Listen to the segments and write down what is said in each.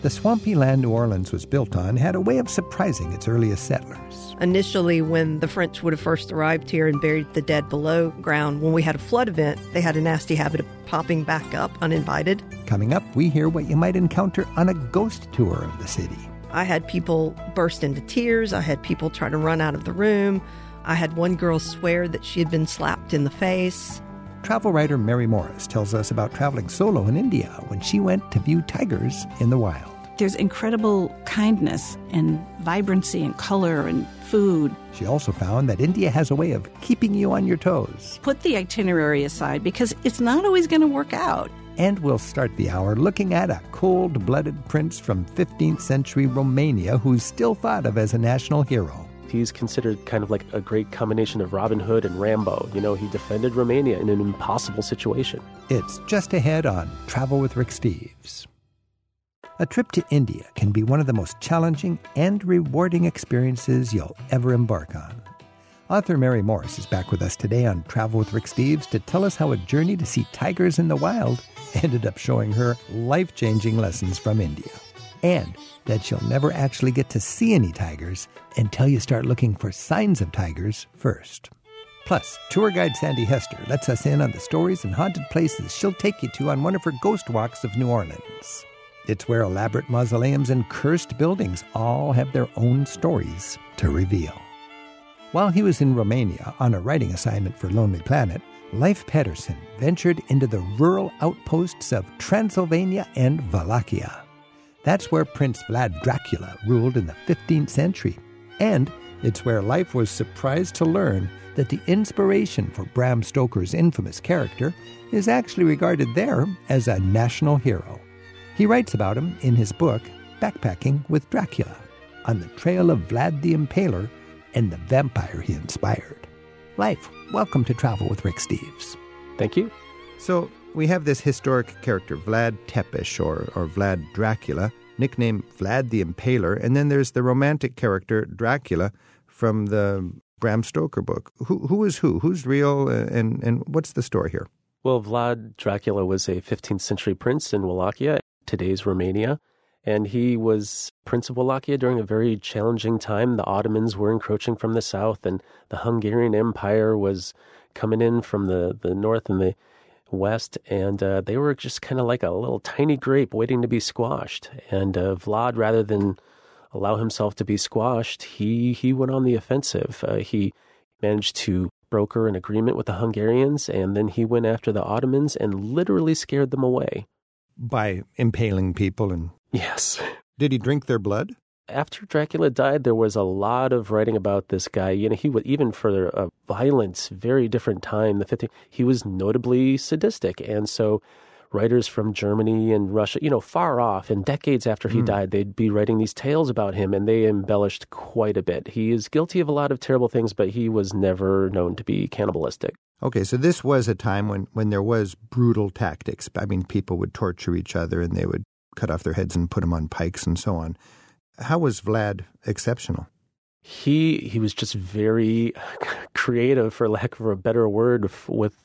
The swampy land New Orleans was built on had a way of surprising its earliest settlers. Initially, when the French would have first arrived here and buried the dead below ground, when we had a flood event, they had a nasty habit of popping back up uninvited. Coming up, we hear what you might encounter on a ghost tour of the city. I had people burst into tears. I had people try to run out of the room. I had one girl swear that she had been slapped in the face. Travel writer Mary Morris tells us about traveling solo in India when she went to view tigers in the wild. There's incredible kindness and vibrancy and color and food. She also found that India has a way of keeping you on your toes. Put the itinerary aside because it's not always going to work out. And we'll start the hour looking at a cold blooded prince from 15th century Romania who's still thought of as a national hero. He's considered kind of like a great combination of Robin Hood and Rambo. You know, he defended Romania in an impossible situation. It's just ahead on Travel with Rick Steves. A trip to India can be one of the most challenging and rewarding experiences you'll ever embark on. Author Mary Morris is back with us today on Travel with Rick Steves to tell us how a journey to see tigers in the wild ended up showing her life changing lessons from India. And that you'll never actually get to see any tigers until you start looking for signs of tigers first. Plus, tour guide Sandy Hester lets us in on the stories and haunted places she'll take you to on one of her ghost walks of New Orleans. It's where elaborate mausoleums and cursed buildings all have their own stories to reveal. While he was in Romania on a writing assignment for Lonely Planet, Leif Pettersen ventured into the rural outposts of Transylvania and Wallachia. That's where Prince Vlad Dracula ruled in the 15th century. And it's where Leif was surprised to learn that the inspiration for Bram Stoker's infamous character is actually regarded there as a national hero. He writes about him in his book, Backpacking with Dracula, on the trail of Vlad the Impaler and the vampire he inspired. Leif, welcome to Travel with Rick Steves. Thank you. So, we have this historic character, Vlad Tepes, or, or Vlad Dracula, nicknamed Vlad the Impaler, and then there's the romantic character, Dracula, from the Bram Stoker book. Who, who is who? Who's real, uh, and, and what's the story here? Well, Vlad Dracula was a 15th century prince in Wallachia, today's Romania. And he was Prince of Wallachia during a very challenging time. The Ottomans were encroaching from the south, and the Hungarian Empire was coming in from the, the north and the west. And uh, they were just kind of like a little tiny grape waiting to be squashed. And uh, Vlad, rather than allow himself to be squashed, he, he went on the offensive. Uh, he managed to broker an agreement with the Hungarians, and then he went after the Ottomans and literally scared them away. By impaling people and. Yes. Did he drink their blood? After Dracula died, there was a lot of writing about this guy. You know, he was even for a violent, very different time, the 15th, he was notably sadistic. And so writers from Germany and Russia, you know, far off, and decades after he mm. died, they'd be writing these tales about him, and they embellished quite a bit. He is guilty of a lot of terrible things, but he was never known to be cannibalistic. Okay, so this was a time when, when there was brutal tactics. I mean, people would torture each other and they would cut off their heads and put them on pikes and so on. How was Vlad exceptional? He he was just very creative, for lack of a better word, with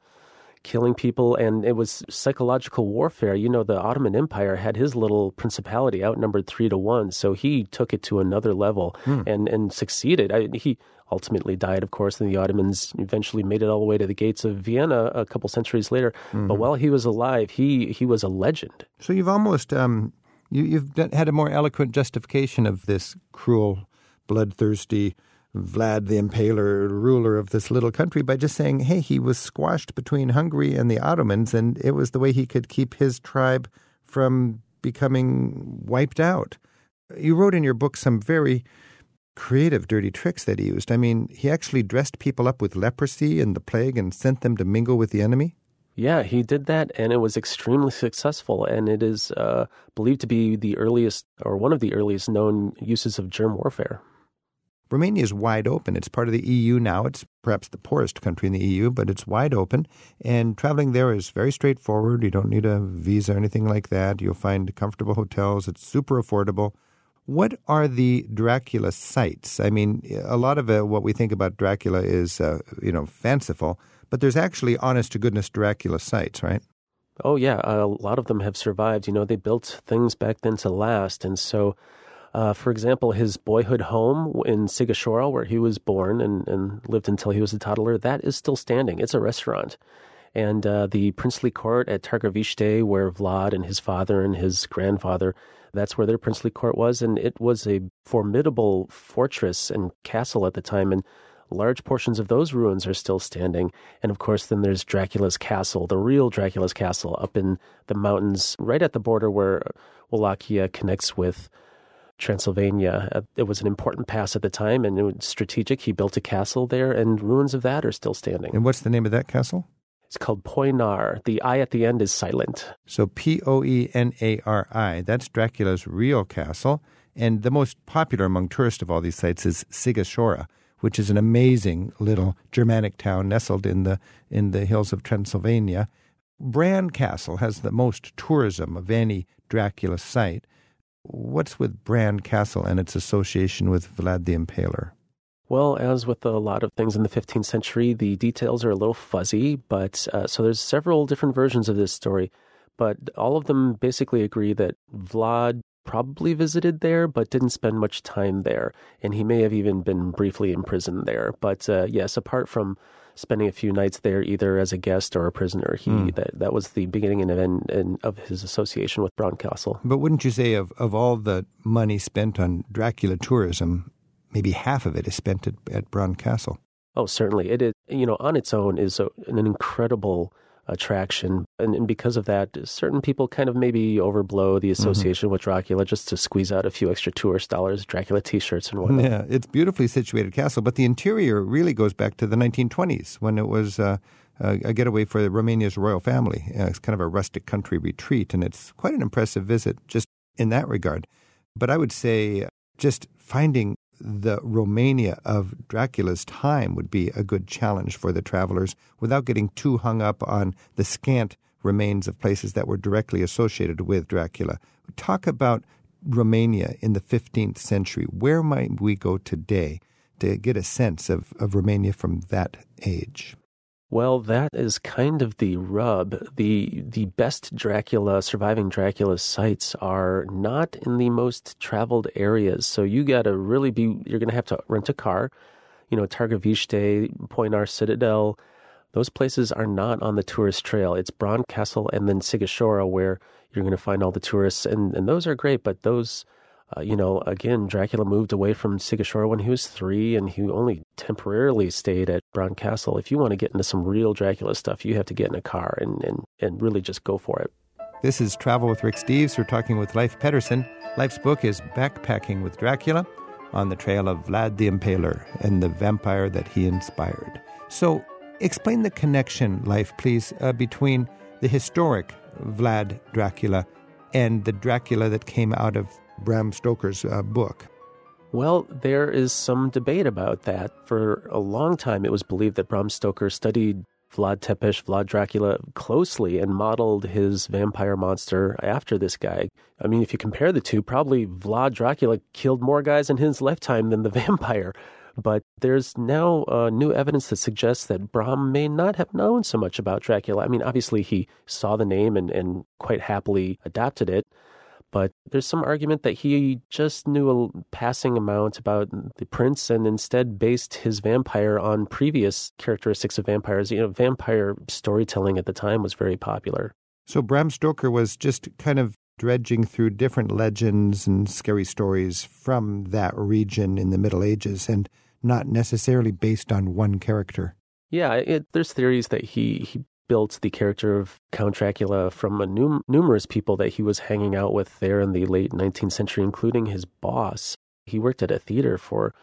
killing people, and it was psychological warfare. You know, the Ottoman Empire had his little principality outnumbered three to one, so he took it to another level hmm. and and succeeded. I, he ultimately died, of course, and the Ottomans eventually made it all the way to the gates of Vienna a couple centuries later. Mm-hmm. But while he was alive, he he was a legend. So you've almost um, you, you've had a more eloquent justification of this cruel, bloodthirsty Vlad the Impaler, ruler of this little country, by just saying, hey, he was squashed between Hungary and the Ottomans, and it was the way he could keep his tribe from becoming wiped out. You wrote in your book some very creative dirty tricks that he used. I mean, he actually dressed people up with leprosy and the plague and sent them to mingle with the enemy. Yeah, he did that, and it was extremely successful. And it is uh, believed to be the earliest, or one of the earliest known uses of germ warfare. Romania is wide open. It's part of the EU now. It's perhaps the poorest country in the EU, but it's wide open. And traveling there is very straightforward. You don't need a visa or anything like that. You'll find comfortable hotels. It's super affordable. What are the Dracula sites? I mean, a lot of uh, what we think about Dracula is, uh, you know, fanciful, but there's actually honest to goodness Dracula sites, right? Oh, yeah. A lot of them have survived. You know, they built things back then to last. And so, uh, for example, his boyhood home in Sighisoara, where he was born and, and lived until he was a toddler, that is still standing. It's a restaurant. And uh, the princely court at Targoviste, where Vlad and his father and his grandfather, that's where their princely court was. And it was a formidable fortress and castle at the time. And large portions of those ruins are still standing. And of course, then there's Dracula's castle, the real Dracula's castle up in the mountains right at the border where Wallachia connects with Transylvania. Uh, it was an important pass at the time and it was strategic. He built a castle there, and ruins of that are still standing. And what's the name of that castle? It's called Poenar. The I at the end is silent. So P O E N A R I. That's Dracula's real castle. And the most popular among tourists of all these sites is Sighisoara, which is an amazing little Germanic town nestled in the in the hills of Transylvania. Bran Castle has the most tourism of any Dracula site. What's with Bran Castle and its association with Vlad the Impaler? Well, as with a lot of things in the 15th century, the details are a little fuzzy, but uh, so there's several different versions of this story, but all of them basically agree that Vlad probably visited there, but didn't spend much time there, and he may have even been briefly imprisoned there. But uh, yes, apart from spending a few nights there either as a guest or a prisoner. He mm. that that was the beginning and end of his association with Bran Castle. But wouldn't you say of of all the money spent on Dracula tourism, maybe half of it is spent at, at Bran Castle? Oh, certainly. It is. You know, on its own is a, an incredible attraction. And, and, because of that, certain people kind of maybe overblow the mm-hmm. association mm-hmm. with Dracula just to squeeze out a few extra tourist dollars, Dracula t shirts and whatnot. Yeah, it's beautifully situated castle, but the interior really goes back to the 1920s when it was. Uh, a getaway for Romania's royal family. Uh, it's kind of a rustic country retreat, and it's quite an impressive visit just in that regard. But I would say just finding the Romania of Dracula's time would be a good challenge for the travelers without getting too hung up on the scant remains of places that were directly associated with Dracula. Talk about Romania in the 15th century. Where might we go today to get a sense of, of Romania from that age? Well, that is kind of the rub. The the best Dracula surviving Dracula sites are not in the most traveled areas. So you got to really be you're going to have to rent a car. You know, Targoviste, Poenari Citadel, those places are not on the tourist trail. It's Bran Castle and then Sighisoara where you're going to find all the tourists and and those are great, but those uh, you know, again, Dracula moved away from Sighisoara when he was three, and he only temporarily stayed at Bran Castle. If you want to get into some real Dracula stuff, you have to get in a car and, and, and really just go for it. This is Travel with Rick Steves. We're talking with Leif Pettersen. Leif's book is Backpacking with Dracula on the trail of Vlad the Impaler and the vampire that he inspired. So, explain the connection, Leif, please, uh, between the historic Vlad Dracula and the Dracula that came out of Bram Stoker's uh, book? Well, there is some debate about that. For a long time, it was believed that Bram Stoker studied Vlad Tepes, Vlad Dracula closely and modeled his vampire monster after this guy. I mean, if you compare the two, probably Vlad Dracula killed more guys in his lifetime than the vampire. But there's now uh, new evidence that suggests that Bram may not have known so much about Dracula. I mean, obviously, he saw the name and, and quite happily adapted it. But there's some argument that he just knew a passing amount about the prince and instead based his vampire on previous characteristics of vampires. You know, vampire storytelling at the time was very popular. So Bram Stoker was just kind of dredging through different legends and scary stories from that region in the Middle Ages and not necessarily based on one character. Yeah, it, there's theories that he, he built the character of Count Dracula from num- numerous people that he was hanging out with there in the late 19th century, including his boss. He worked at a theater for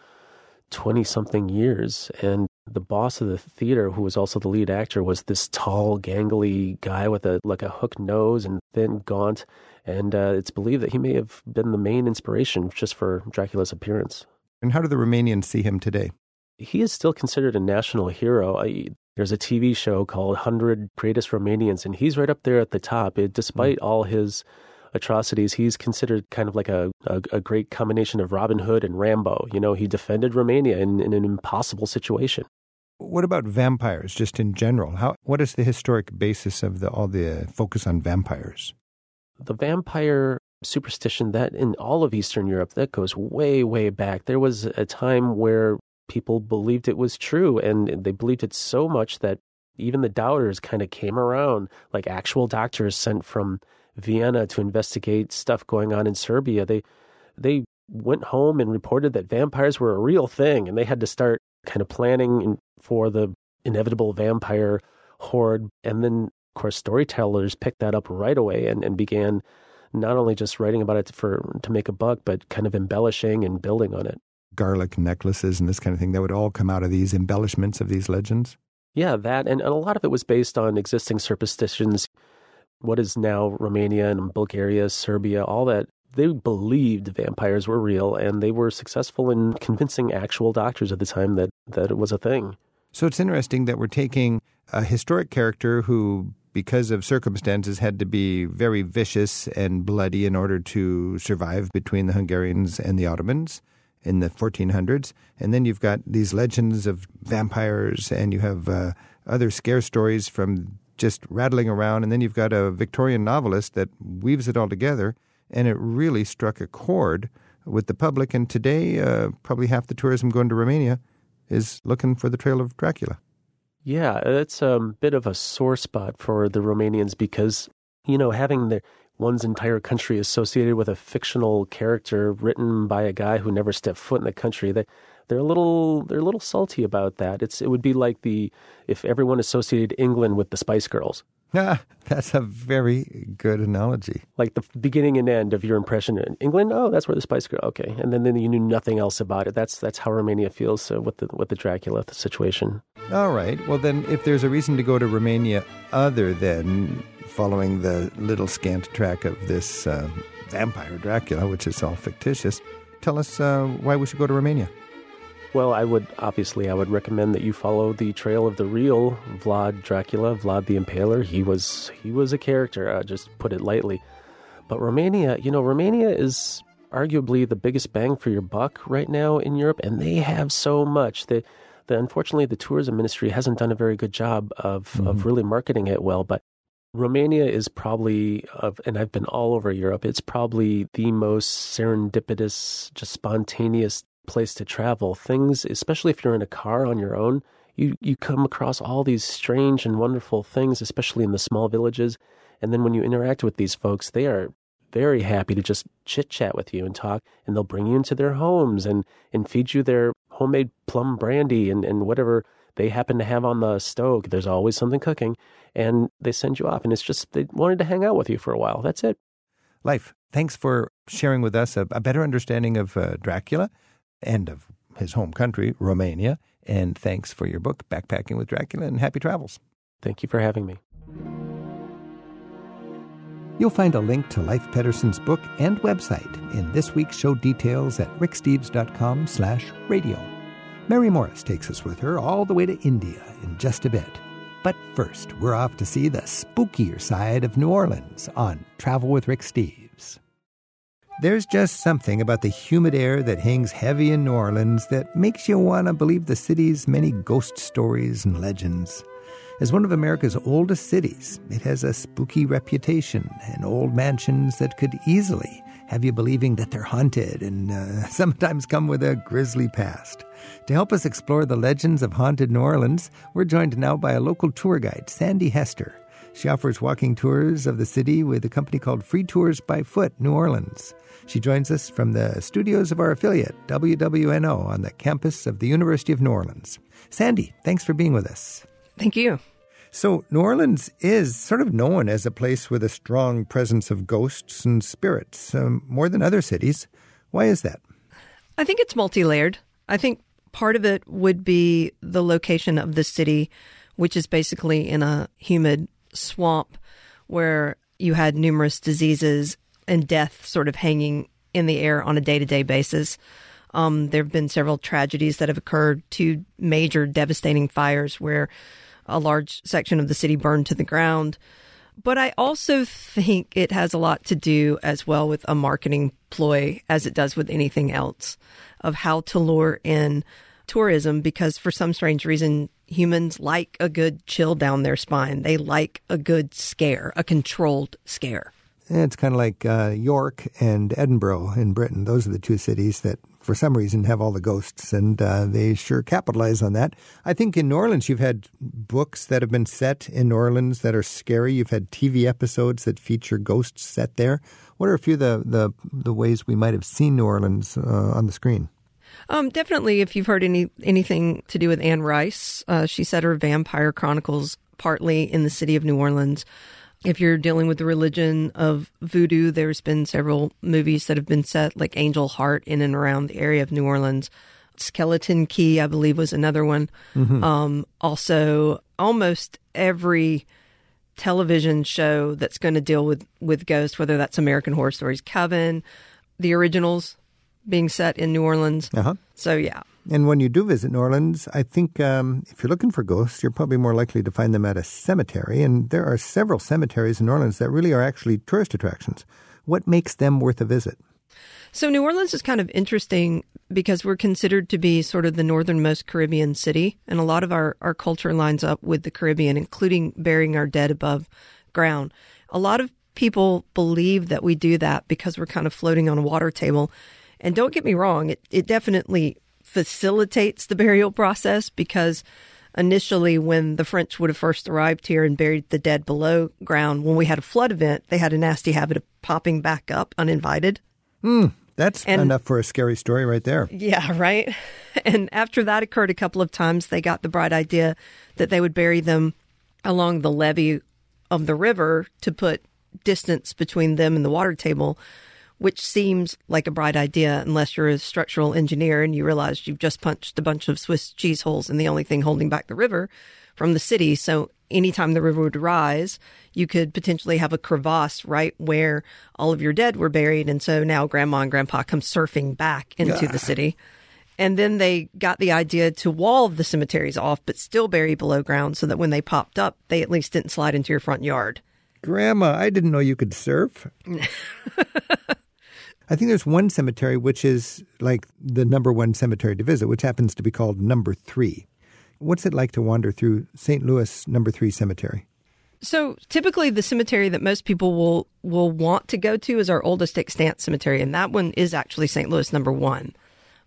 20 something years. And the boss of the theater, who was also the lead actor, was this tall, gangly guy with a like a hook nose and thin, gaunt. And uh, it's believed that he may have been the main inspiration just for Dracula's appearance. And how do the Romanians see him today? He is still considered a national hero. I, there's a TV show called 100 Greatest Romanians, and he's right up there at the top. It, despite mm. all his atrocities, he's considered kind of like a, a, a, great combination of Robin Hood and Rambo. You know, he defended Romania in, in an impossible situation. What about vampires, just in general? How what is the historic basis of the all the focus on vampires? The vampire superstition that in all of Eastern Europe that goes way, way back. There was a time where people believed it was true, and they believed it so much that even the doubters kind of came around, like actual doctors sent from Vienna to investigate stuff going on in Serbia. They they went home and reported that vampires were a real thing, and they had to start kind of planning for the inevitable vampire horde. And then, of course, storytellers picked that up right away and, and began not only just writing about it for to make a buck, but kind of embellishing and building on it. Garlic necklaces and this kind of thing that would all come out of these embellishments of these legends. Yeah, that and, and a lot of it was based on existing superstitions. What is now Romania and Bulgaria, Serbia, all that they believed vampires were real and they were successful in convincing actual doctors at the time that, that it was a thing. So it's interesting that we're taking a historic character who, because of circumstances, had to be very vicious and bloody in order to survive between the Hungarians and the Ottomans in the 1400s. And then you've got these legends of vampires, and you have uh, other scare stories from just rattling around. And then you've got a Victorian novelist that weaves it all together and it really struck a chord with the public. And today, uh, probably half the tourism going to Romania is looking for the Trail of Dracula. Yeah, it's a bit of a sore spot for the Romanians because, you know, having the one's entire country associated with a fictional character written by a guy who never stepped foot in the country, they they're a little they're a little salty about that. It's it would be like the if everyone associated England with the Spice Girls. Ah, that's a very good analogy. Like the beginning and end of your impression in England. Oh, that's where the Spice Girl. Okay, and then, then you knew nothing else about it. That's that's how Romania feels uh, with the with the Dracula situation. All right. Well, then, if there's a reason to go to Romania other than following the little scant track of this uh, vampire Dracula, which is all fictitious, tell us uh, why we should go to Romania. Well, I would obviously I would recommend that you follow the trail of the real Vlad Dracula, Vlad the Impaler. He was he was a character, uh, just put it lightly. But Romania, you know, Romania is arguably the biggest bang for your buck right now in Europe, and they have so much. The, the unfortunately, the tourism ministry hasn't done a very good job of mm-hmm. of really marketing it well. But Romania is probably and I've been all over Europe. It's probably the most serendipitous, just spontaneous place to travel. Things, especially if you're in a car on your own, you, you come across all these strange and wonderful things, especially in the small villages. And then when you interact with these folks, they are very happy to just chit chat with you and talk, and they'll bring you into their homes and, and feed you their homemade plum brandy and, and whatever they happen to have on the stove. There's always something cooking, and they send you off. And it's just they wanted to hang out with you for a while. That's it. Leif, thanks for sharing with us a, a better understanding of uh, Dracula and of his home country, Romania. And thanks for your book, Backpacking with Dracula, and happy travels. Thank you for having me. You'll find a link to Leif Pettersen's book and website in this week's show details at ricksteves.com slash radio. Mary Morris takes us with her all the way to India in just a bit. But first, we're off to see the spookier side of New Orleans on Travel with Rick Steves. There's just something about the humid air that hangs heavy in New Orleans that makes you want to believe the city's many ghost stories and legends. As one of America's oldest cities, it has a spooky reputation and old mansions that could easily have you believing that they're haunted and uh, sometimes come with a grisly past. To help us explore the legends of haunted New Orleans, we're joined now by a local tour guide, Sandy Hester. She offers walking tours of the city with a company called Free Tours by Foot New Orleans. She joins us from the studios of our affiliate, WWNO, on the campus of the University of New Orleans. Sandy, thanks for being with us. Thank you. So, New Orleans is sort of known as a place with a strong presence of ghosts and spirits, um, more than other cities. Why is that? I think it's multi layered. I think part of it would be the location of the city, which is basically in a humid swamp where you had numerous diseases and death sort of hanging in the air on a day to day basis. Um, there have been several tragedies that have occurred, two major devastating fires where a large section of the city burned to the ground. But I also think it has a lot to do as well with a marketing ploy, as it does with anything else, of how to lure in tourism because for some strange reason humans like a good chill down their spine. They like a good scare, a controlled scare. It's kind of like uh, York and Edinburgh in Britain. Those are the two cities that, for some reason, have all the ghosts, and uh, they sure capitalize on that. I think in New Orleans, you've had books that have been set in New Orleans that are scary. You've had TV episodes that feature ghosts set there. What are a few of the, the, the ways we might have seen New Orleans uh, on the screen? Um, definitely, if you've heard any anything to do with Anne Rice, uh, she set her vampire chronicles partly in the city of New Orleans. If you're dealing with the religion of voodoo, there's been several movies that have been set, like Angel Heart, in and around the area of New Orleans. Skeleton Key, I believe, was another one. Mm-hmm. Um, also, almost every television show that's going to deal with with ghosts, whether that's American Horror Stories, Coven, the originals being set in New Orleans. Uh-huh. So yeah, and when you do visit New Orleans, I think um, if you're looking for ghosts, you're probably more likely to find them at a cemetery. And there are several cemeteries in New Orleans that really are actually tourist attractions. What makes them worth a visit? So, New Orleans is kind of interesting because we're considered to be sort of the northernmost Caribbean city. And a lot of our, our culture lines up with the Caribbean, including burying our dead above ground. A lot of people believe that we do that because we're kind of floating on a water table. And don't get me wrong, it, it definitely facilitates the burial process because initially when the French would have first arrived here and buried the dead below ground, when we had a flood event, they had a nasty habit of popping back up uninvited. Mm, that's and, enough for a scary story right there. Yeah, right. And after that occurred a couple of times, they got the bright idea that they would bury them along the levee of the river to put distance between them and the water table which seems like a bright idea unless you're a structural engineer and you realize you've just punched a bunch of Swiss cheese holes in the only thing holding back the river from the city. So anytime the river would rise, you could potentially have a crevasse right where all of your dead were buried. And so now grandma and grandpa come surfing back into the city. And then they got the idea to wall the cemeteries off, but still bury below ground so that when they popped up, they at least didn't slide into your front yard. Grandma, I didn't know you could surf. I think there's one cemetery which is like the number one cemetery to visit, which happens to be called Number Three. What's it like to wander through St. Louis Number Three Cemetery? So typically, the cemetery that most people will will want to go to is our oldest extant cemetery, and that one is actually St. Louis Number One.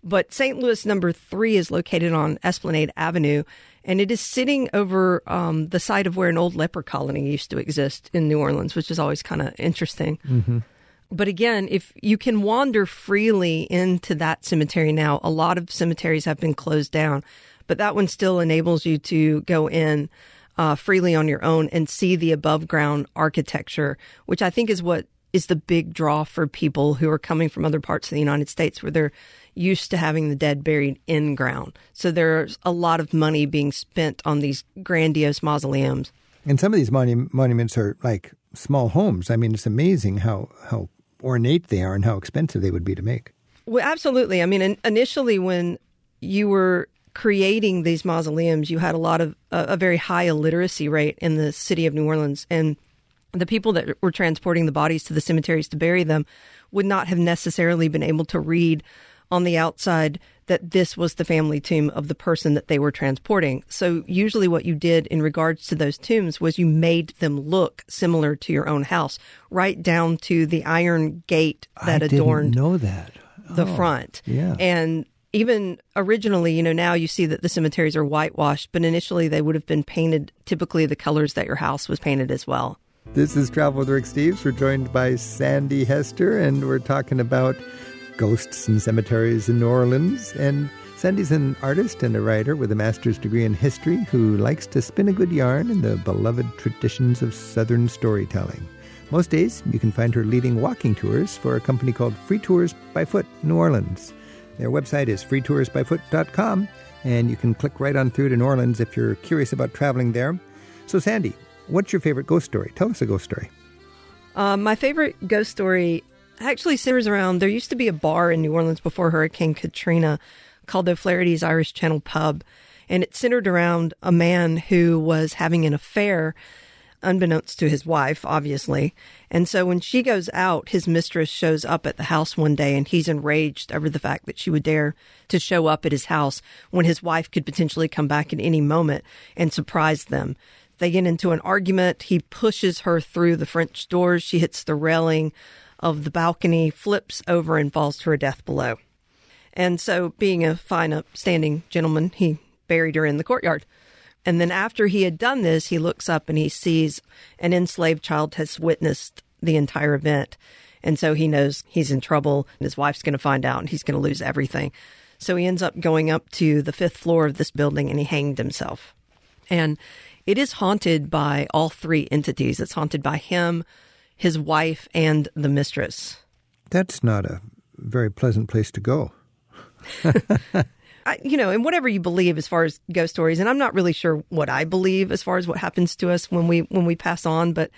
But St. Louis Number Three is located on Esplanade Avenue, and it is sitting over um, the site of where an old leper colony used to exist in New Orleans, which is always kind of interesting. Mm-hmm. But again, if you can wander freely into that cemetery now, a lot of cemeteries have been closed down, but that one still enables you to go in uh, freely on your own and see the above ground architecture, which I think is what is the big draw for people who are coming from other parts of the United States where they're used to having the dead buried in ground. So there's a lot of money being spent on these grandiose mausoleums. And some of these monu- monuments are like small homes. I mean, it's amazing how, how ornate they are and how expensive they would be to make. Well, absolutely. I mean, initially when you were creating these mausoleums, you had a lot of a very high illiteracy rate in the city of New Orleans, and the people that were transporting the bodies to the cemeteries to bury them would not have necessarily been able to read on the outside that this was the family tomb of the person that they were transporting. So usually what you did in regards to those tombs was you made them look similar to your own house, right down to the iron gate that I adorned know that. Oh, the front. Yeah. And even originally, you know, now you see that the cemeteries are whitewashed, but initially they would have been painted typically the colors that your house was painted as well. This is Travel with Rick Steves. We're joined by Sandy Hester, and we're talking about ghosts and cemeteries in New Orleans. And Sandy's an artist and a writer with a master's degree in history who likes to spin a good yarn in the beloved traditions of Southern storytelling. Most days, you can find her leading walking tours for a company called Free Tours by Foot New Orleans. Their website is freetoursbyfoot.com, and you can click right on through to New Orleans if you're curious about traveling there. So, Sandy, what's your favorite ghost story? Tell us a ghost story. Uh, my favorite ghost story actually centers around there used to be a bar in New Orleans before Hurricane Katrina called O'Flaherty's Irish Channel Pub. And it centered around a man who was having an affair unbeknownst to his wife, obviously. And so when she goes out, his mistress shows up at the house one day and he's enraged over the fact that she would dare to show up at his house when his wife could potentially come back at any moment and surprise them. They get into an argument. He pushes her through the French doors. She hits the railing of the balcony, flips over, and falls to her death below. And so, being a fine, uh, upstanding gentleman, he buried her in the courtyard. And then after he had done this, he looks up and he sees an enslaved child has witnessed the entire event. And so he knows he's in trouble and his wife's going to find out and he's going to lose everything. So he ends up going up to the fifth floor of this building and he hanged himself. And it is haunted by all three entities. It's haunted by him, his wife, and the mistress. That's not a very pleasant place to go. I, you know, and whatever you believe as far as ghost stories, and I'm not really sure what I believe as far as what happens to us when we when we pass on, but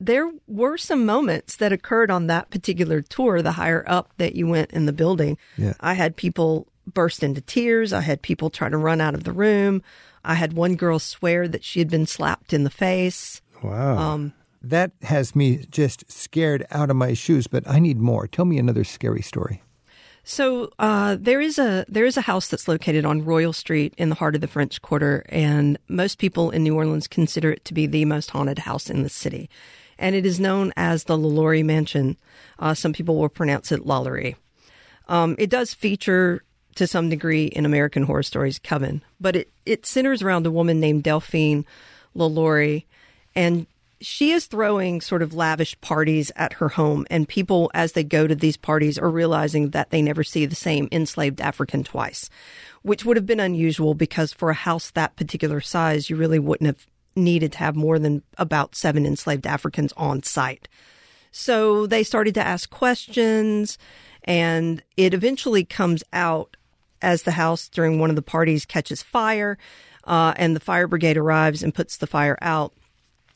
there were some moments that occurred on that particular tour, the higher up that you went in the building. Yeah. I had people burst into tears. I had people try to run out of the room. I had one girl swear that she had been slapped in the face. Wow. Um, that has me just scared out of my shoes, but I need more. Tell me another scary story. So uh, there is a there is a house that's located on Royal Street in the heart of the French Quarter, and most people in New Orleans consider it to be the most haunted house in the city, and it is known as the LaLaurie Mansion. Uh, some people will pronounce it Lalaurie. Um, it does feature to some degree in American Horror Stories Coven, but it it centers around a woman named Delphine LaLaurie, and she is throwing sort of lavish parties at her home, and people, as they go to these parties, are realizing that they never see the same enslaved African twice, which would have been unusual because for a house that particular size, you really wouldn't have needed to have more than about seven enslaved Africans on site. So they started to ask questions, and it eventually comes out as the house during one of the parties catches fire, uh, and the fire brigade arrives and puts the fire out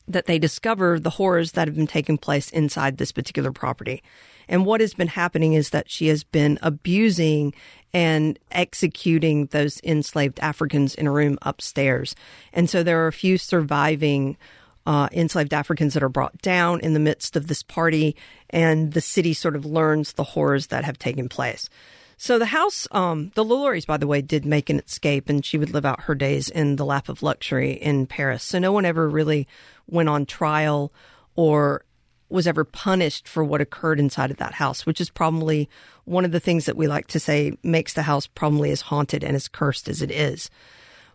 that they discover the horrors that have been taking place inside this particular property. And what has been happening is that she has been abusing and executing those enslaved Africans in a room upstairs. And so there are a few surviving uh, enslaved Africans that are brought down in the midst of this party, and the city sort of learns the horrors that have taken place. So the house, um, the LaLauries, by the way, did make an escape, and she would live out her days in the lap of luxury in Paris. So no one ever really went on trial or was ever punished for what occurred inside of that house, which is probably one of the things that we like to say makes the house probably as haunted and as cursed as it is.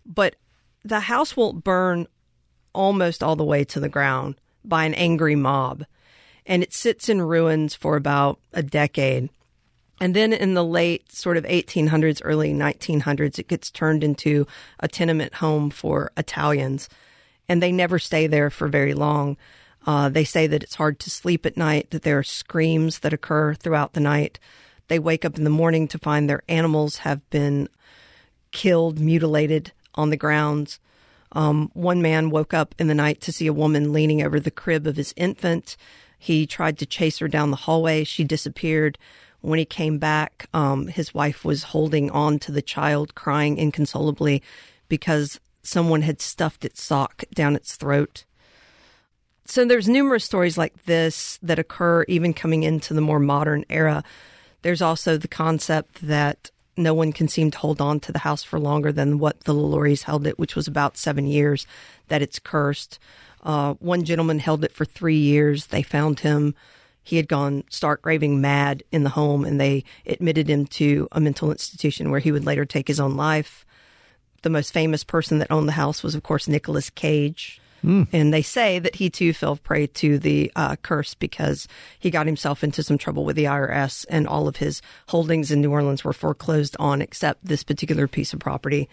But the house won't burn almost all the way to the ground by an angry mob. And it sits in ruins for about a decade. And then in the late sort of 1800s, early 1900s, it gets turned into a tenement home for Italians and they never stay there for very long. Uh, they say that it's hard to sleep at night, that there are screams that occur throughout the night. They wake up in the morning to find their animals have been killed, mutilated on the grounds. Um, one man woke up in the night to see a woman leaning over the crib of his infant. He tried to chase her down the hallway. She disappeared. When he came back, um, his wife was holding on to the child, crying inconsolably because someone had stuffed its sock down its throat. So there's numerous stories like this that occur even coming into the more modern era. There's also the concept that no one can seem to hold on to the house for longer than what the LaLauries held it, which was about seven years, that it's cursed. Uh, one gentleman held it for three years. They found him. He had gone stark raving mad in the home, and they admitted him to a mental institution where he would later take his own life the most famous person that owned the house was, of course, Nicolas Cage. Mm. And they say that he too fell prey to the uh, curse because he got himself into some trouble with the IRS and all of his holdings in New Orleans were foreclosed on except this particular piece of property.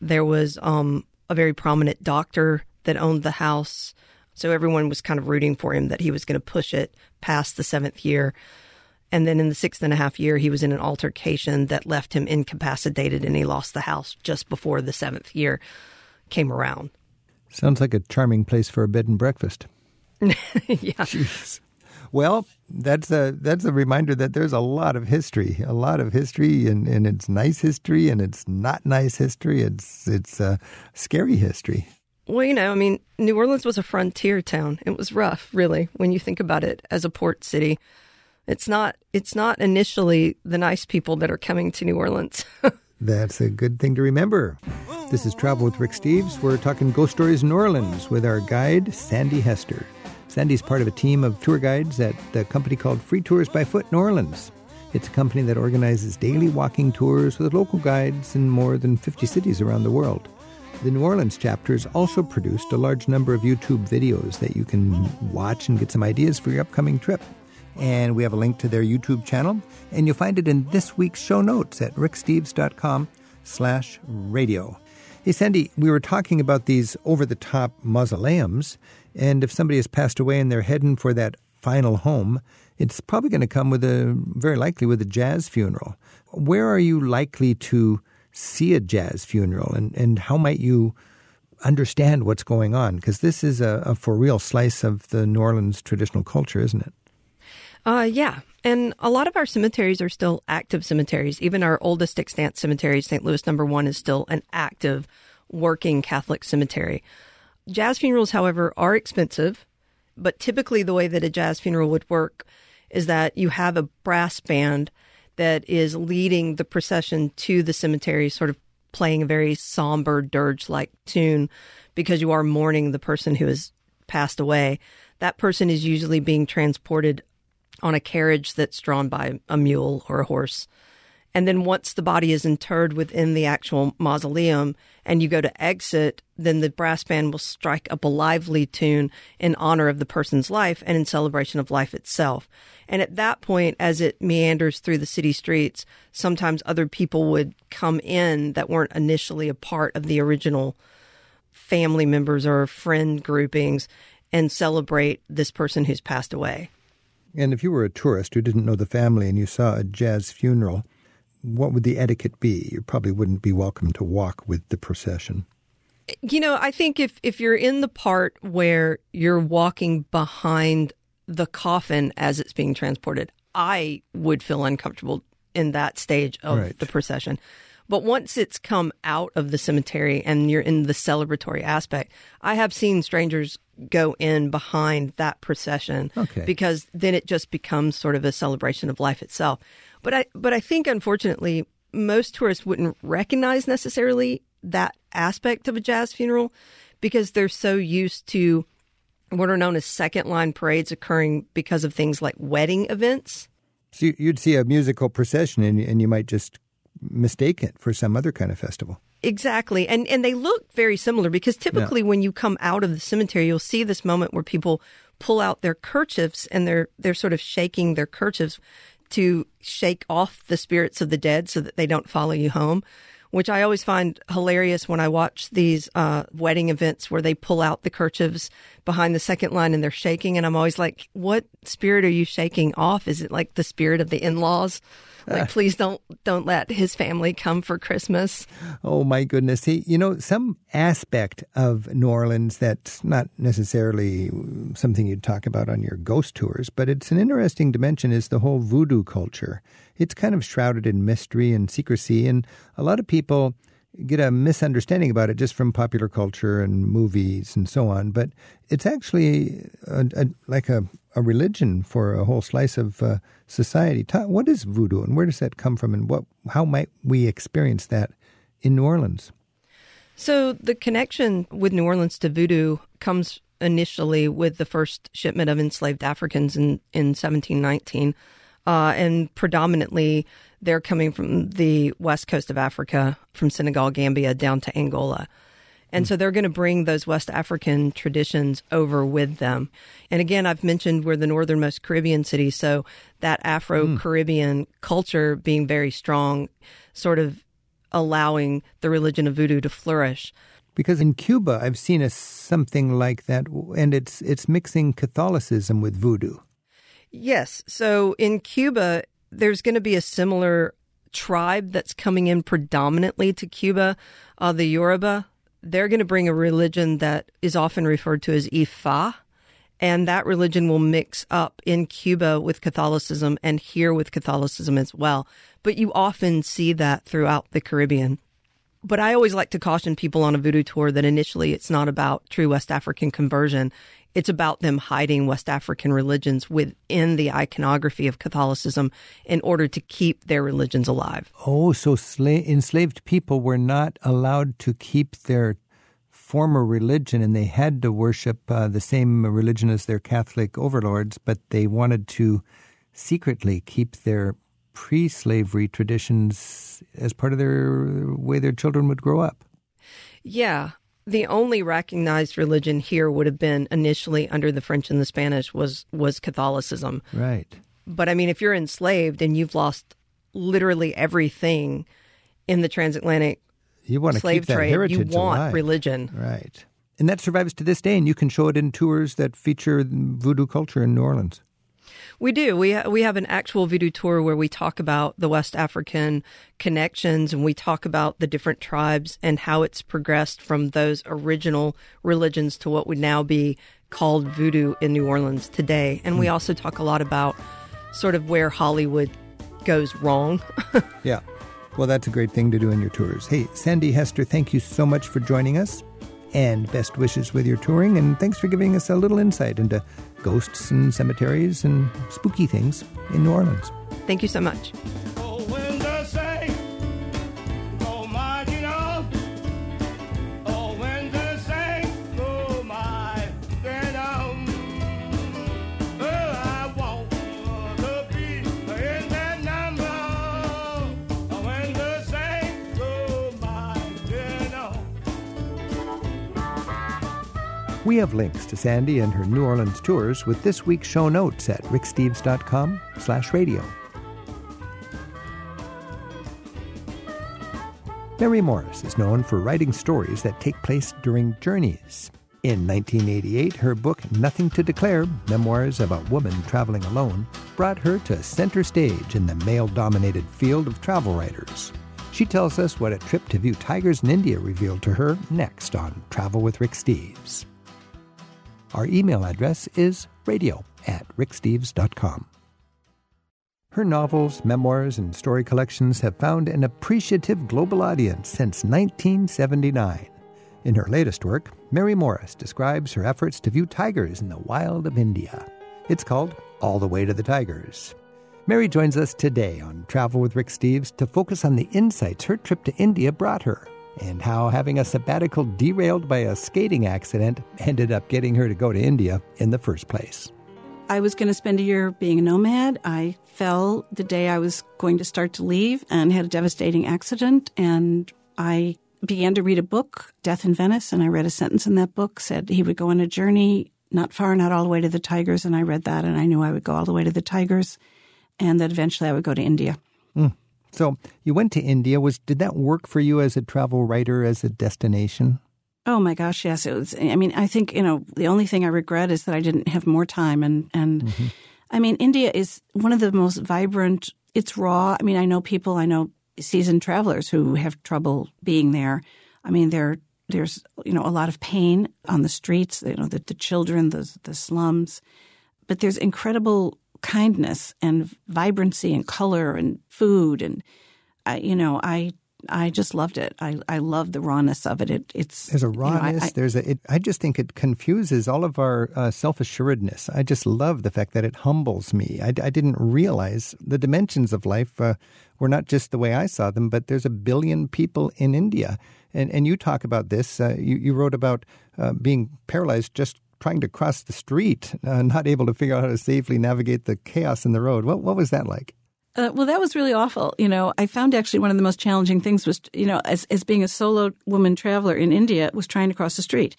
There was um, a very prominent doctor that owned the house. So everyone was kind of rooting for him that he was going to push it past the seventh year. And then in the sixth and a half year, he was in an altercation that left him incapacitated and he lost the house just before the seventh year came around. Sounds like a charming place for a bed and breakfast. yeah. Jeez. Well, that's a that's a reminder that there's a lot of history, a lot of history, and, and it's nice history, and it's not nice history. It's it's a scary history. Well, you know, I mean, New Orleans was a frontier town. It was rough, really, when you think about it as a port city. It's not it's not initially the nice people that are coming to New Orleans. That's a good thing to remember. This is Travel with Rick Steves. We're talking ghost stories in New Orleans with our guide, Sandy Hester. Sandy's part of a team of tour guides at the company called Free Tours by Foot New Orleans. It's a company that organizes daily walking tours with local guides in more than 50 cities around the world. The New Orleans chapters also produced a large number of YouTube videos that you can watch and get some ideas for your upcoming trip. And we have a link to their YouTube channel, and you'll find it in this week's show notes at ricksteves.com slash radio. Hey, Sandy, we were talking about these over-the-top mausoleums, and if somebody has passed away and they're heading for that final home, it's probably going to come with a, very likely with a jazz funeral. Where are you likely to see a jazz funeral, and, and how might you understand what's going on? Because this is a, a for real slice of the New Orleans traditional culture, isn't it? Uh, yeah. And a lot of our cemeteries are still active cemeteries. Even our oldest extant cemetery, St. Louis number one, is still an active working Catholic cemetery. Jazz funerals, however, are expensive, but typically the way that a jazz funeral would work is that you have a brass band that is leading the procession to the cemetery, sort of playing a very somber dirge like tune because you are mourning the person who has passed away. That person is usually being transported on a carriage that's drawn by a mule or a horse. And then once the body is interred within the actual mausoleum and you go to exit, then the brass band will strike up a lively tune in honor of the person's life and in celebration of life itself. And at that point, as it meanders through the city streets, sometimes other people would come in that weren't initially a part of the original family members or friend groupings and celebrate this person who's passed away. And if you were a tourist who didn't know the family and you saw a jazz funeral, what would the etiquette be? You probably wouldn't be welcome to walk with the procession. You know, I think if if you're in the part where you're walking behind the coffin as it's being transported, I would feel uncomfortable in that stage of Right. the procession. But once it's come out of the cemetery and you're in the celebratory aspect, I have seen strangers go in behind that procession Okay. because then it just becomes sort of a celebration of life itself. But I but I think unfortunately most tourists wouldn't recognize necessarily that aspect of a jazz funeral because they're so used to what are known as second line parades occurring because of things like wedding events. So you- you'd see a musical procession and, and you might just mistake it for some other kind of festival. Exactly. And and they look very similar because typically when you come out of the cemetery you'll see this moment where people pull out their kerchiefs and they're they're sort of shaking their kerchiefs to shake off the spirits of the dead so that they don't follow you home. Which I always find hilarious when I watch these uh, wedding events where they pull out the kerchiefs behind the second line and they're shaking, and I'm always like, "What spirit are you shaking off? Is it like the spirit of the in-laws? Like, please don't don't let his family come for Christmas." Oh my goodness. Hey, you know, some aspect of New Orleans that's not necessarily something you'd talk about on your ghost tours, but it's an interesting dimension is the whole voodoo culture. It's kind of shrouded in mystery and secrecy, and a lot of people get a misunderstanding about it just from popular culture and movies and so on. But it's actually a, a, like a, a religion for a whole slice of uh, society. Ta- What is voodoo, and where does that come from, and what how might we experience that in New Orleans? So the connection with New Orleans to voodoo comes initially with the first shipment of enslaved Africans in, in 1719. Uh, and predominantly, they're coming from the west coast of Africa, from Senegal, Gambia, down to Angola. And hmm. so they're going to bring those West African traditions over with them. And again, I've mentioned we're the northernmost Caribbean city. So that Afro Caribbean hmm. culture being very strong, sort of allowing the religion of voodoo to flourish. Because in Cuba, I've seen a something like that, and it's it's mixing Catholicism with voodoo. Yes. So in Cuba, there's going to be a similar tribe that's coming in predominantly to Cuba, uh, the Yoruba. They're going to bring a religion that is often referred to as Ifa. And that religion will mix up in Cuba with Catholicism and here with Catholicism as well. But you often see that throughout the Caribbean. But I always like to caution people on a voodoo tour that initially it's not about true West African conversion. It's about them hiding West African religions within the iconography of Catholicism in order to keep their religions alive. Oh, so sla- enslaved people were not allowed to keep their former religion and they had to worship uh, the same religion as their Catholic overlords, but they wanted to secretly keep their pre slavery traditions as part of their way their children would grow up. Yeah. The only recognized religion here would have been initially under the French and the Spanish was was Catholicism. Right. But I mean if you're enslaved and you've lost literally everything in the transatlantic you want to slave keep that trade, you want alive. religion. Right. And that survives to this day, and you can show it in tours that feature voodoo culture in New Orleans. We do. We ha- we have an actual voodoo tour where we talk about the West African connections and we talk about the different tribes and how it's progressed from those original religions to what would now be called voodoo in New Orleans today. And we hmm. also talk a lot about sort of where Hollywood goes wrong. Yeah. Well, that's a great thing to do in your tours. Hey, Sandy Hester, thank you so much for joining us. And best wishes with your touring. And thanks for giving us a little insight into ghosts and cemeteries and spooky things in New Orleans. Thank you so much. We have links to Sandy and her New Orleans tours with this week's show notes at ricksteves.com slash radio. Mary Morris is known for writing stories that take place during journeys. In 1988, her book Nothing to Declare Memoirs of a Woman Traveling Alone brought her to center stage in the male dominated field of travel writers. She tells us what a trip to view tigers in India revealed to her next on Travel with Rick Steves. Our email address is radio at ricksteves.com. Her novels, memoirs, and story collections have found an appreciative global audience since 1979. In her latest work, Mary Morris describes her efforts to view tigers in the wild of India. It's called All the Way to the Tigers. Mary joins us today on Travel with Rick Steves to focus on the insights her trip to India brought her and how having a sabbatical derailed by a skating accident ended up getting her to go to India in the first place. I was going to spend a year being a nomad. I fell the day I was going to start to leave and had a devastating accident. And I began to read a book, Death in Venice, and I read a sentence in that book said he would go on a journey not far, not all the way to the Tigers. And I read that and I knew I would go all the way to the Tigers and that eventually I would go to India. Hmm. So you went to India. Was did that work for you as a travel writer as a destination? Oh my gosh, yes. It was, I mean, I think, you know, the only thing I regret is that I didn't have more time. And, and mm-hmm. I mean, India is one of the most vibrant, it's raw. I mean, I know people, I know seasoned travelers who have trouble being there. I mean, there, there's, you know, a lot of pain on the streets, you know, the, the children, the, the slums. But there's incredible kindness and vibrancy and color and food. And, I, you know, I, I just loved it. I, I love the rawness of it. it it's There's a you know, I- rawness. I- there's a. It, I just think it confuses all of our uh, self assuredness. I just love the fact that it humbles me. I, I didn't realize the dimensions of life uh, were not just the way I saw them, but there's a billion people in India, and and you talk about this. Uh, you you wrote about uh, being paralyzed just trying to cross the street, uh, not able to figure out how to safely navigate the chaos in the road. What what was that like? Uh, well, that was really awful. You know, I found actually one of the most challenging things was, you know, as, as being a solo woman traveler in India, was trying to cross the street.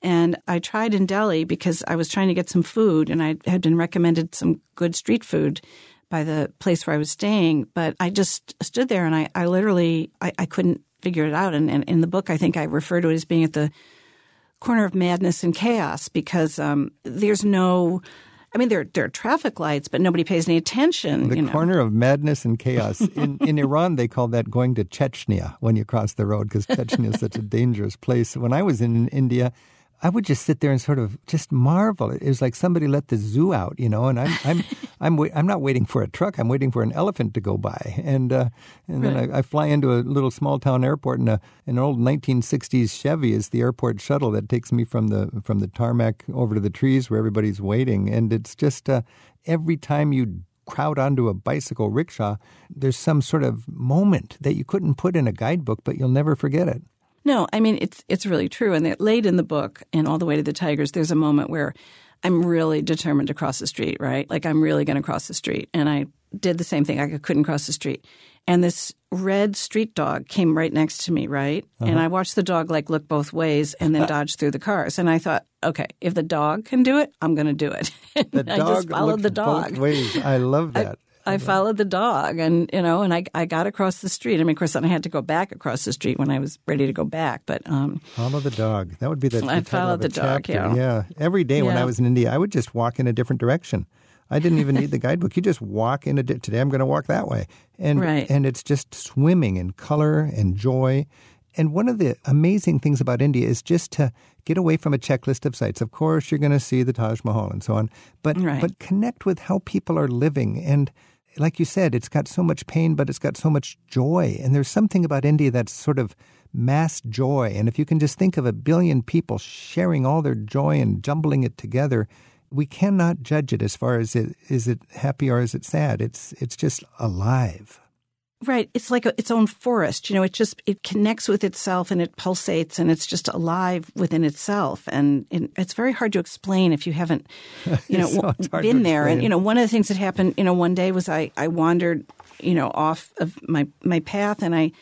And I tried in Delhi because I was trying to get some food and I had been recommended some good street food by the place where I was staying. But I just stood there and I, I literally, I, I couldn't figure it out. And, and in the book, I think I refer to it as being at the corner of madness and chaos because um, there's no, I mean, there, there are traffic lights, but nobody pays any attention. The you know. corner of madness and chaos. In, in Iran, they call that going to Chechnya when you cross the road because Chechnya is such a dangerous place. When I was in India, I would just sit there and sort of just marvel. It was like somebody let the zoo out, you know. And I'm I'm I'm wait, I'm not waiting for a truck. I'm waiting for an elephant to go by. And uh, and then I, I, fly into a little small town airport, and a, an old 1960s Chevy is the airport shuttle that takes me from the from the tarmac over to the trees where everybody's waiting. And it's just uh, every time you crowd onto a bicycle rickshaw, there's some sort of moment that you couldn't put in a guidebook, but you'll never forget it. No, I mean it's it's really true. And late in the book, and all the way to the tigers, there's a moment where I'm really determined to cross the street. Right, like I'm really going to cross the street, and I did the same thing. I couldn't cross the street, and this red street dog came right next to me. Right, uh-huh. and I watched the dog like look both ways and then dodge through the cars. And I thought, okay, if the dog can do it, I'm going to do it. the dog I just followed the dog. Both ways. I love that. I followed the dog and, you know, and I, I got across the street. I mean, of course, then I had to go back across the street when I was ready to go back. But um, follow the dog. That would be the, the I followed the dog. Yeah. yeah. Every day yeah. when I was in India, I would just walk in a different direction. I didn't even need the guidebook. You just walk in a di- today. I'm going to walk that way, and right. and it's just swimming in color and joy. And one of the amazing things about India is just to get away from a checklist of sites. Of course, you're going to see the Taj Mahal and so on, but right. but connect with how people are living and like you said, it's got so much pain, but it's got so much joy. And there's something about India that's sort of mass joy. And if you can just think of a billion people sharing all their joy and jumbling it together, we cannot judge it as far as it is it happy or is it sad. It's it's just alive. Right. It's like a, its own forest. You know, it just it connects with itself and it pulsates and it's just alive within itself. And it, it's very hard to explain if you haven't, you know, so been there. And you know, one of the things that happened, you know, one day was I I wandered, you know, off of my my path and I.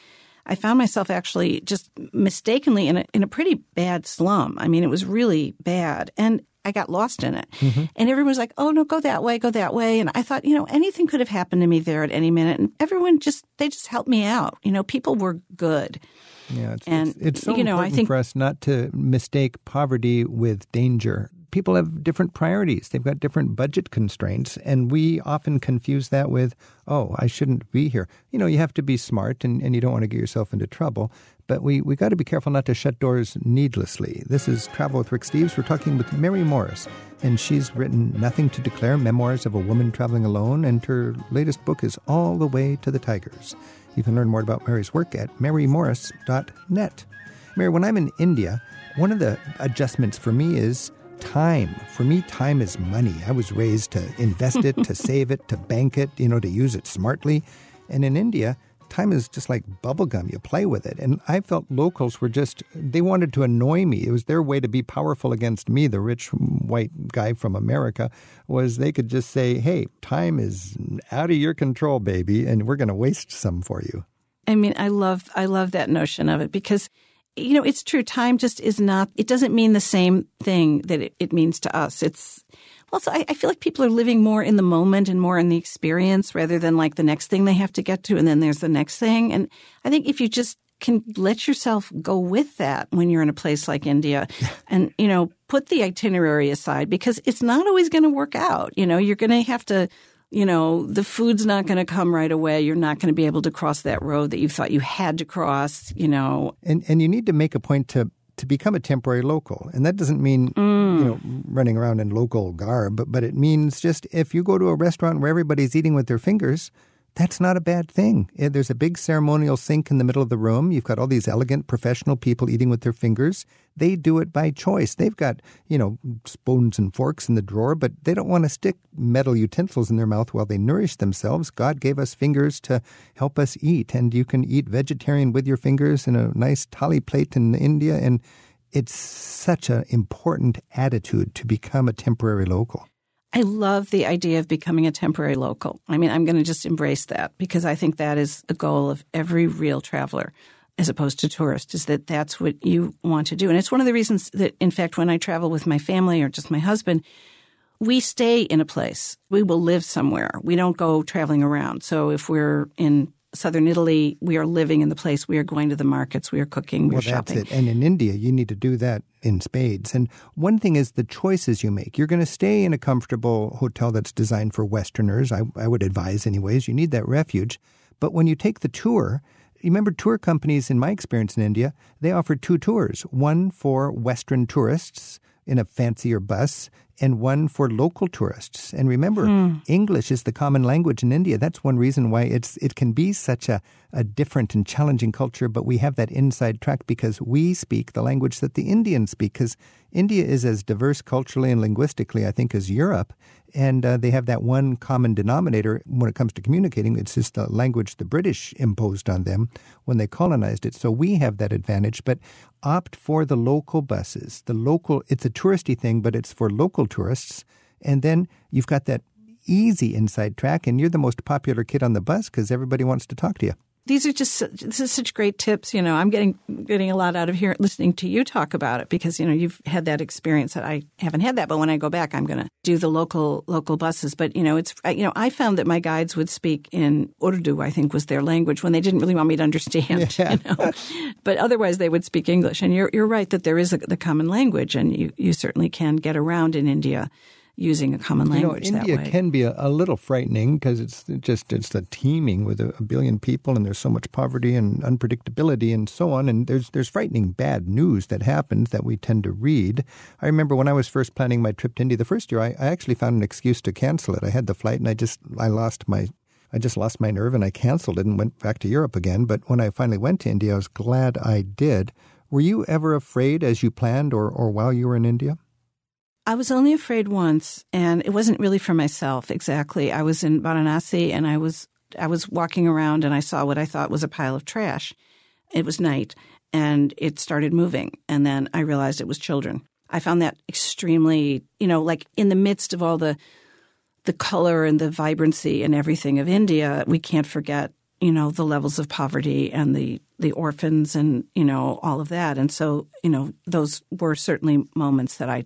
I found myself actually just mistakenly in a in a pretty bad slum. I mean, it was really bad, and I got lost in it. Mm-hmm. And everyone was like, oh, no, go that way, go that way. And I thought, you know, anything could have happened to me there at any minute. And everyone just, they just helped me out. You know, people were good. Yeah, it's, and, it's, it's so you know, important I think, for us not to mistake poverty with danger. People have different priorities. They've got different budget constraints, and we often confuse that with, oh, I shouldn't be here. You know, you have to be smart and, and you don't want to get yourself into trouble but we, we got to be careful not to shut doors needlessly. This is Travel with Rick Steves. We're talking with Mary Morris, and she's written Nothing to Declare Memoirs of a Woman Traveling Alone, and her latest book is All the Way to the Tigers. You can learn more about Mary's work at marymorris.net. Mary, when I'm in India, one of the adjustments for me is time. For me, time is money. I was raised to invest it, to save it, to bank it, you know, to use it smartly. And in India, time is just like bubblegum. You play with it. And I felt locals were just, they wanted to annoy me. It was their way to be powerful against me, the rich white guy from America, was they could just say, hey, time is out of your control, baby, and we're going to waste some for you. I mean, I love, I love that notion of it because you know, it's true. Time just is not, it doesn't mean the same thing that it, it means to us. It's, also, I, I, feel like people are living more in the moment and more in the experience rather than like the next thing they have to get to and then there's the next thing. And I think if you just can let yourself go with that when you're in a place like India and, you know, put the itinerary aside because it's not always going to work out. You know, you're going to have to you know, the food's not going to come right away. You're not going to be able to cross that road that you thought you had to cross, you know. And and you need to make a point to to become a temporary local. And that doesn't mean, mm. you know, running around in local garb, but, but it means just if you go to a restaurant where everybody's eating with their fingers, that's not a bad thing. There's a big ceremonial sink in the middle of the room. You've got all these elegant professional people eating with their fingers. They do it by choice. They've got, you know, spoons and forks in the drawer, but they don't want to stick metal utensils in their mouth while they nourish themselves. God gave us fingers to help us eat, and you can eat vegetarian with your fingers in a nice thali plate in India, and it's such an important attitude to become a temporary local. I love the idea of becoming a temporary local. I mean, I'm going to just embrace that because I think that is the goal of every real traveler as opposed to tourist is that that's what you want to do. And it's one of the reasons that, in fact, when I travel with my family or just my husband, we stay in a place. We will live somewhere. We don't go traveling around. So if we're in southern Italy, we are living in the place. We are going to the markets. We are cooking. We well, are shopping. That's it. And in India, you need to do that in spades. And one thing is the choices you make. You're going to stay in a comfortable hotel that's designed for Westerners. I, I would advise, anyways. You need that refuge. But when you take the tour, remember tour companies, in my experience in India, they offer two tours one for Western tourists in a fancier bus, and one for local tourists. And remember, mm. English is the common language in India. That's one reason why it's it can be such a, a different and challenging culture, but we have that inside track because we speak the language that the Indians speak. Because India is as diverse culturally and linguistically, I think, as Europe. And uh, they have that one common denominator when it comes to communicating. It's just the language the British imposed on them when they colonized it. So we have that advantage. But opt for the local buses. The local, it's a touristy thing, but it's for local tourists. And then you've got that easy inside track, and you're the most popular kid on the bus because everybody wants to talk to you these are just this is such great tips. You know, I'm getting getting a lot out of here listening to you talk about it because you know you've had that experience that I haven't had that. But when I go back, I'm going to do the local local buses. But you know, it's you know I found that my guides would speak in Urdu. I think was their language when they didn't really want me to understand. Yeah. You know? but otherwise they would speak English. And you're you're right that there is a, the common language, and you you certainly can get around in India using a common language. You know, India can be a, a, little frightening because it's just it's the teeming with a, a, billion people, and there's so much poverty and unpredictability and so on. And there's there's frightening bad news that happens that we tend to read. I remember when I was first planning my trip to India the first year, I, I actually found an excuse to cancel it. I had the flight, and I just I lost my I just lost my nerve and I canceled it and went back to Europe again. But when I finally went to India, I was glad I did. Were you ever afraid as you planned or, or while you were in India? I was only afraid once, and it wasn't really for myself exactly. I was in Varanasi, and I was I was walking around, and I saw what I thought was a pile of trash. It was night, and it started moving, and then I realized it was children. I found that extremely, you know, like in the midst of all the the color and the vibrancy and everything of India, we can't forget, you know, the levels of poverty and the the orphans and you know all of that. And so, you know, those were certainly moments that I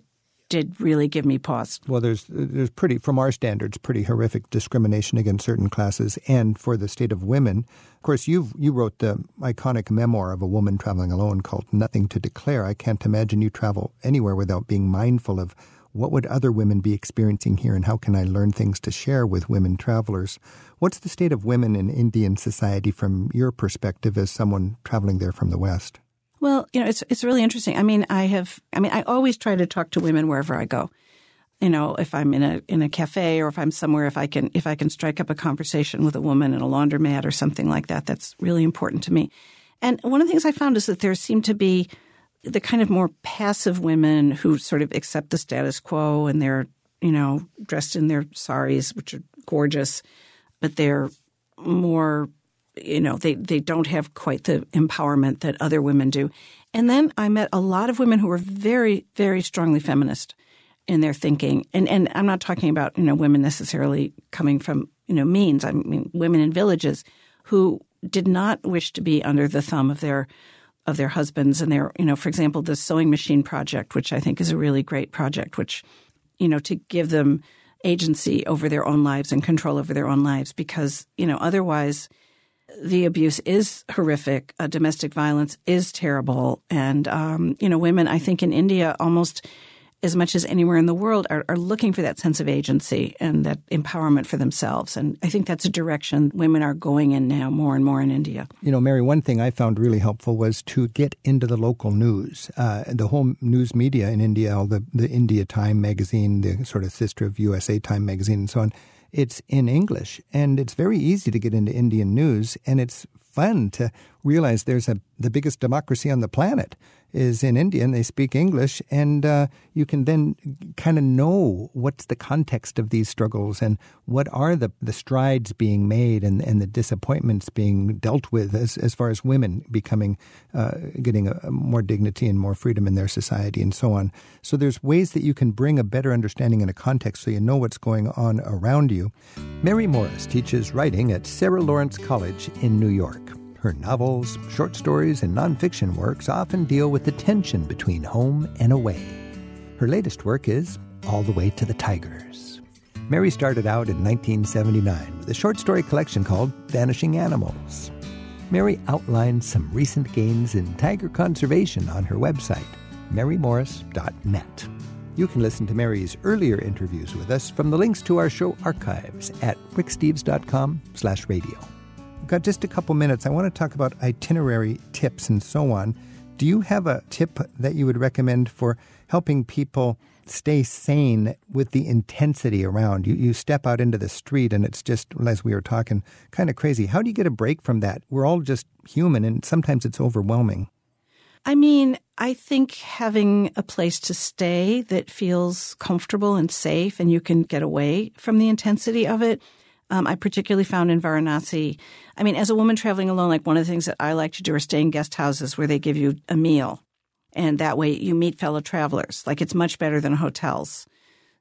did really give me pause. Well, there's there's pretty from our standards pretty horrific discrimination against certain classes, and for the state of women. Of course, you you wrote the iconic memoir of a woman traveling alone called "Nothing to Declare." I can't imagine you travel anywhere without being mindful of what would other women be experiencing here, and how can I learn things to share with women travelers. What's the state of women in Indian society from your perspective as someone traveling there from the West? Well, you know, it's it's really interesting. I mean, I have I mean, I always try to talk to women wherever I go. You know, if I'm in a in a cafe or if I'm somewhere if I can if I can strike up a conversation with a woman in a laundromat or something like that, that's really important to me. And one of the things I found is that there seem to be the kind of more passive women who sort of accept the status quo and they're, you know, dressed in their saris, which are gorgeous, but they're more you know, they, they don't have quite the empowerment that other women do. And then I met a lot of women who were very, very strongly feminist in their thinking. And, and I'm not talking about, you know, women necessarily coming from, you know, means. I mean, women in villages who did not wish to be under the thumb of their of their husbands and their, you know, for example, the sewing machine project, which I think is a really great project, which, you know, to give them agency over their own lives and control over their own lives because, you know, otherwise – the abuse is horrific. Uh, domestic violence is terrible. And, um, you know, women, I think in India, almost as much as anywhere in the world, are, are, looking for that sense of agency and that empowerment for themselves. And I think that's a direction women are going in now more and more in India. You know, Mary, one thing I found really helpful was to get into the local news. Uh, the whole news media in India, all the, the India Time magazine, the sort of sister of USA Time magazine, and so on it's in English, and it's very easy to get into Indian news, and it's fun to realize there's a the biggest democracy on the planet is in India and they speak English, and uh, you can then kind of know what's the context of these struggles and what are the, the strides being made and, and the disappointments being dealt with as, as far as women becoming, uh, getting a, a more dignity and more freedom in their society and so on. So there's ways that you can bring a better understanding in a context so you know what's going on around you. Mary Morris teaches writing at Sarah Lawrence College in New York. Her novels, short stories, and nonfiction works often deal with the tension between home and away. Her latest work is All the Way to the Tigers. Mary started out in 1979 with a short story collection called Vanishing Animals. Mary outlined some recent gains in tiger conservation on her website, marymorris.net. You can listen to Mary's earlier interviews with us from the links to our show archives at ricksteves.com slash radio. Got just a couple minutes. I want to talk about itinerary tips and so on. Do you have a tip that you would recommend for helping people stay sane with the intensity around? You, you step out into the street and it's just, as we were talking, kind of crazy. How do you get a break from that? We're all just human and sometimes it's overwhelming. I mean, I think having a place to stay that feels comfortable and safe and you can get away from the intensity of it. Um, I particularly found in Varanasi. I mean, as a woman traveling alone, like one of the things that I like to do are stay in guest houses where they give you a meal. And that way you meet fellow travelers. Like it's much better than hotels.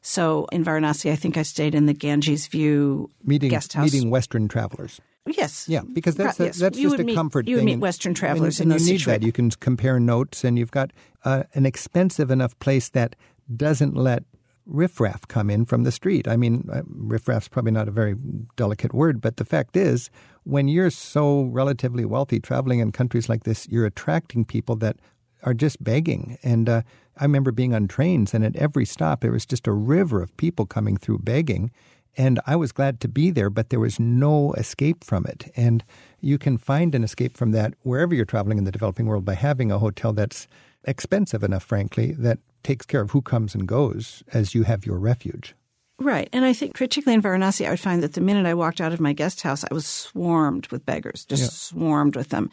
So in Varanasi, I think I stayed in the Ganges View Meeting, guest house. meeting Western travelers. Yes. Yeah, because that's Pro- yes. that's You just a meet- comfort you would meet And- Western and- travelers and, in those you need that. You can compare notes, and you've got uh, an expensive enough place that doesn't let riffraff come in from the street. I mean, uh, riffraff's probably not a very delicate word, but the fact is, when you're so relatively wealthy traveling in countries like this, you're attracting people that are just begging. And uh, I remember being on trains, and at every stop, there was just a river of people coming through begging. And I was glad to be there, but there was no escape from it. And you can find an escape from that wherever you're traveling in the developing world by having a hotel that's expensive enough, frankly, that takes care of who comes and goes as you have your refuge. Right. And I think particularly in Varanasi, I would find that the minute I walked out of my guest house, I was swarmed with beggars, just swarmed with them.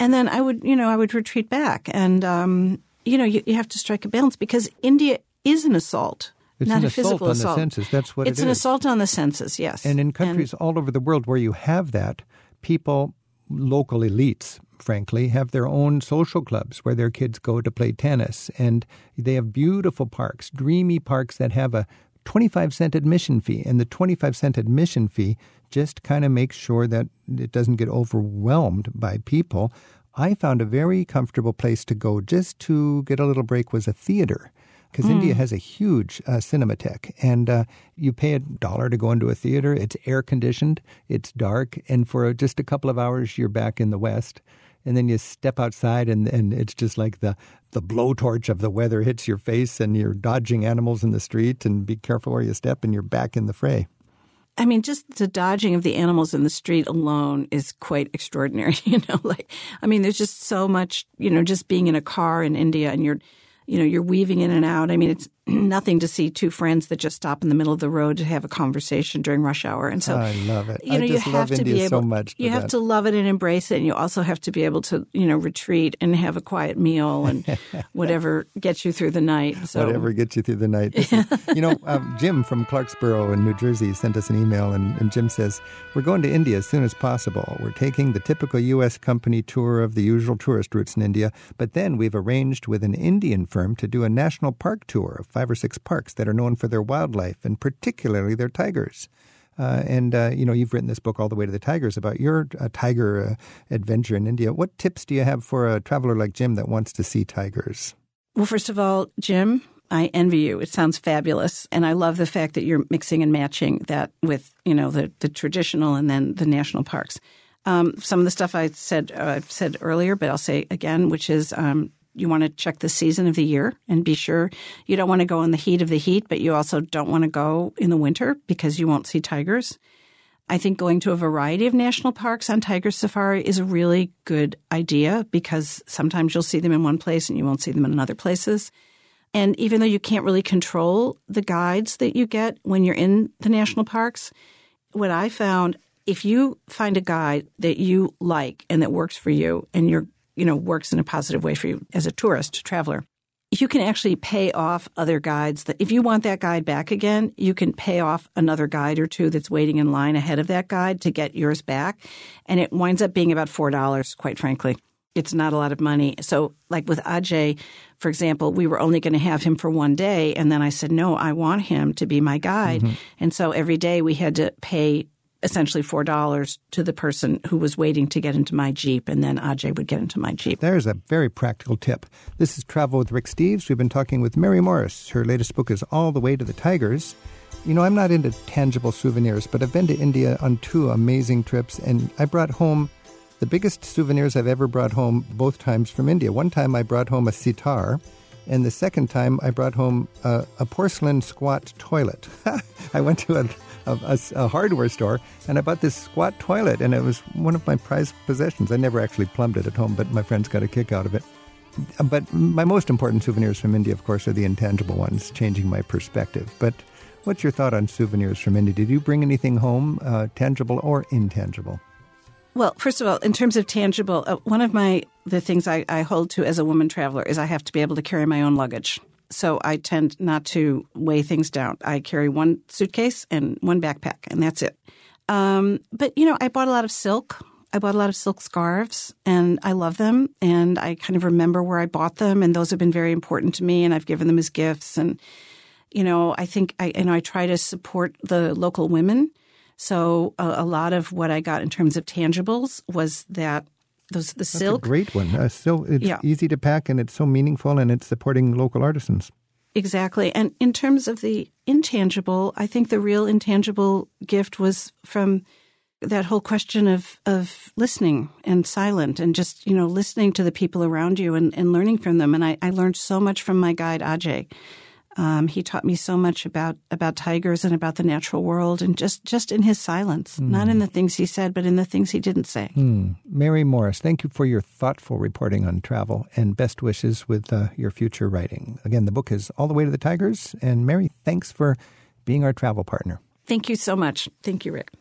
And then I would, you know, I would retreat back. And, um, you know, you, you have to strike a balance because India is an assault, It's not an a assault physical on the assault. senses. That's what it it's an assault on the senses, yes. And in countries all over the world where you have that, people, local elites, frankly, have their own social clubs where their kids go to play tennis. And they have beautiful parks, dreamy parks that have a 25 cent admission fee. And the 25 cent admission fee just kind of makes sure that it doesn't get overwhelmed by people. I found a very comfortable place to go just to get a little break was a theater because India has a huge uh, cinematheque, and uh, you pay a dollar to go into a theater. It's air conditioned, it's dark, and for just a couple of hours, you're back in the West. And then you step outside, and, and it's just like the, the blowtorch of the weather hits your face, and you're dodging animals in the street, and be careful where you step, and you're back in the fray. I mean, just the dodging of the animals in the street alone is quite extraordinary. You know, like, I mean, there's just so much, you know, just being in a car in India and you're, you know, you're weaving in and out. I mean, it's nothing to see two friends that just stop in the middle of the road to have a conversation during rush hour. And so, I love it. you I know, just you love have to India be able, so much. You have that. to love it and embrace it, and you also have to be able to, you know, retreat and have a quiet meal and whatever gets you through the night. So, Whatever gets you through the night. Is- you know, um, Jim from Clarksboro in New Jersey sent us an email, and, and Jim says, We're going to India as soon as possible. We're taking the typical U.S. company tour of the usual tourist routes in India, but then we've arranged with an Indian firm to do a national park tour of five or six parks that are known for their wildlife, and particularly their tigers. Uh, and uh, you know you've written this book all the way to the tigers about your uh, tiger uh, adventure in India. What tips do you have for a traveler like Jim that wants to see tigers? Well, first of all, Jim, I envy you. It sounds fabulous, and I love the fact that you're mixing and matching that with you know the the traditional and then the national parks. Um, some of the stuff I said I've said earlier, but I'll say again, which is um, you want to check the season of the year and be sure you don't want to go in the heat of the heat, but you also don't want to go in the winter because you won't see tigers. I think going to a variety of national parks on tiger safari is a really good idea because sometimes you'll see them in one place and you won't see them in other places. And even though you can't really control the guides that you get when you're in the national parks, what I found if you find a guide that you like and that works for you and you're you know works in a positive way for you as a tourist traveler you can actually pay off other guides that if you want that guide back again, you can pay off another guide or two that's waiting in line ahead of that guide to get yours back. And it winds up being about $4, quite frankly. It's not a lot of money. So, like with Ajay, for example, we were only going to have him for one day. And then I said, no, I want him to be my guide. Mm-hmm. And so every day we had to pay essentially $4 to the person who was waiting to get into my Jeep. And then Ajay would get into my Jeep. There's a very practical tip. This is Travel with Rick Steves. We've been talking with Mary Morris. Her latest book is All the Way to the Tigers. You know, I'm not into tangible souvenirs, but I've been to India on two amazing trips, and I brought home the biggest souvenirs I've ever brought home both times from India. One time I brought home a sitar, and the second time I brought home a, a porcelain squat toilet. I went to a a, a, a, hardware store, and I bought this squat toilet, and it was one of my prized possessions. I never actually plumbed it at home, but my friends got a kick out of it. But my most important souvenirs from India, of course, are the intangible ones, changing my perspective. But what's your thought on souvenirs from India? Did you bring anything home, uh, tangible or intangible? Well, first of all, in terms of tangible, uh, one of my the things I, I hold to as a woman traveler is I have to be able to carry my own luggage. So I tend not to weigh things down. I carry one suitcase and one backpack, and that's it. Um, but you know, I bought a lot of silk. I bought a lot of silk scarves, and I love them. And I kind of remember where I bought them, and those have been very important to me. And I've given them as gifts. And you know, I think I you know I try to support the local women. So a, a lot of what I got in terms of tangibles was that those the That's silk. a great one. Uh, so it's yeah. easy to pack and it's so meaningful and it's supporting local artisans. Exactly. And in terms of the intangible, I think the real intangible gift was from that whole question of, of listening and silent and just, you know, listening to the people around you and, and learning from them. And I, I learned so much from my guide, Ajay. Um, he taught me so much about about tigers and about the natural world, and just just in his silence, mm. not in the things he said, but in the things he didn't say. Mm. Mary Morris, thank you for your thoughtful reporting on travel, and best wishes with uh, your future writing. Again, the book is All the Way to the Tigers, and Mary, thanks for being our travel partner. Thank you so much. Thank you, Rick.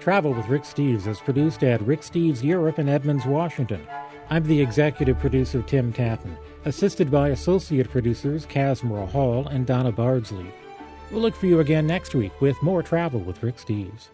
Travel with Rick Steves is produced at Rick Steves Europe in Edmonds, Washington. I'm the executive producer, Tim Tattan assisted by associate producers Casmara Hall and Donna Bardsley. We'll look for you again next week with more travel with Rick Steves.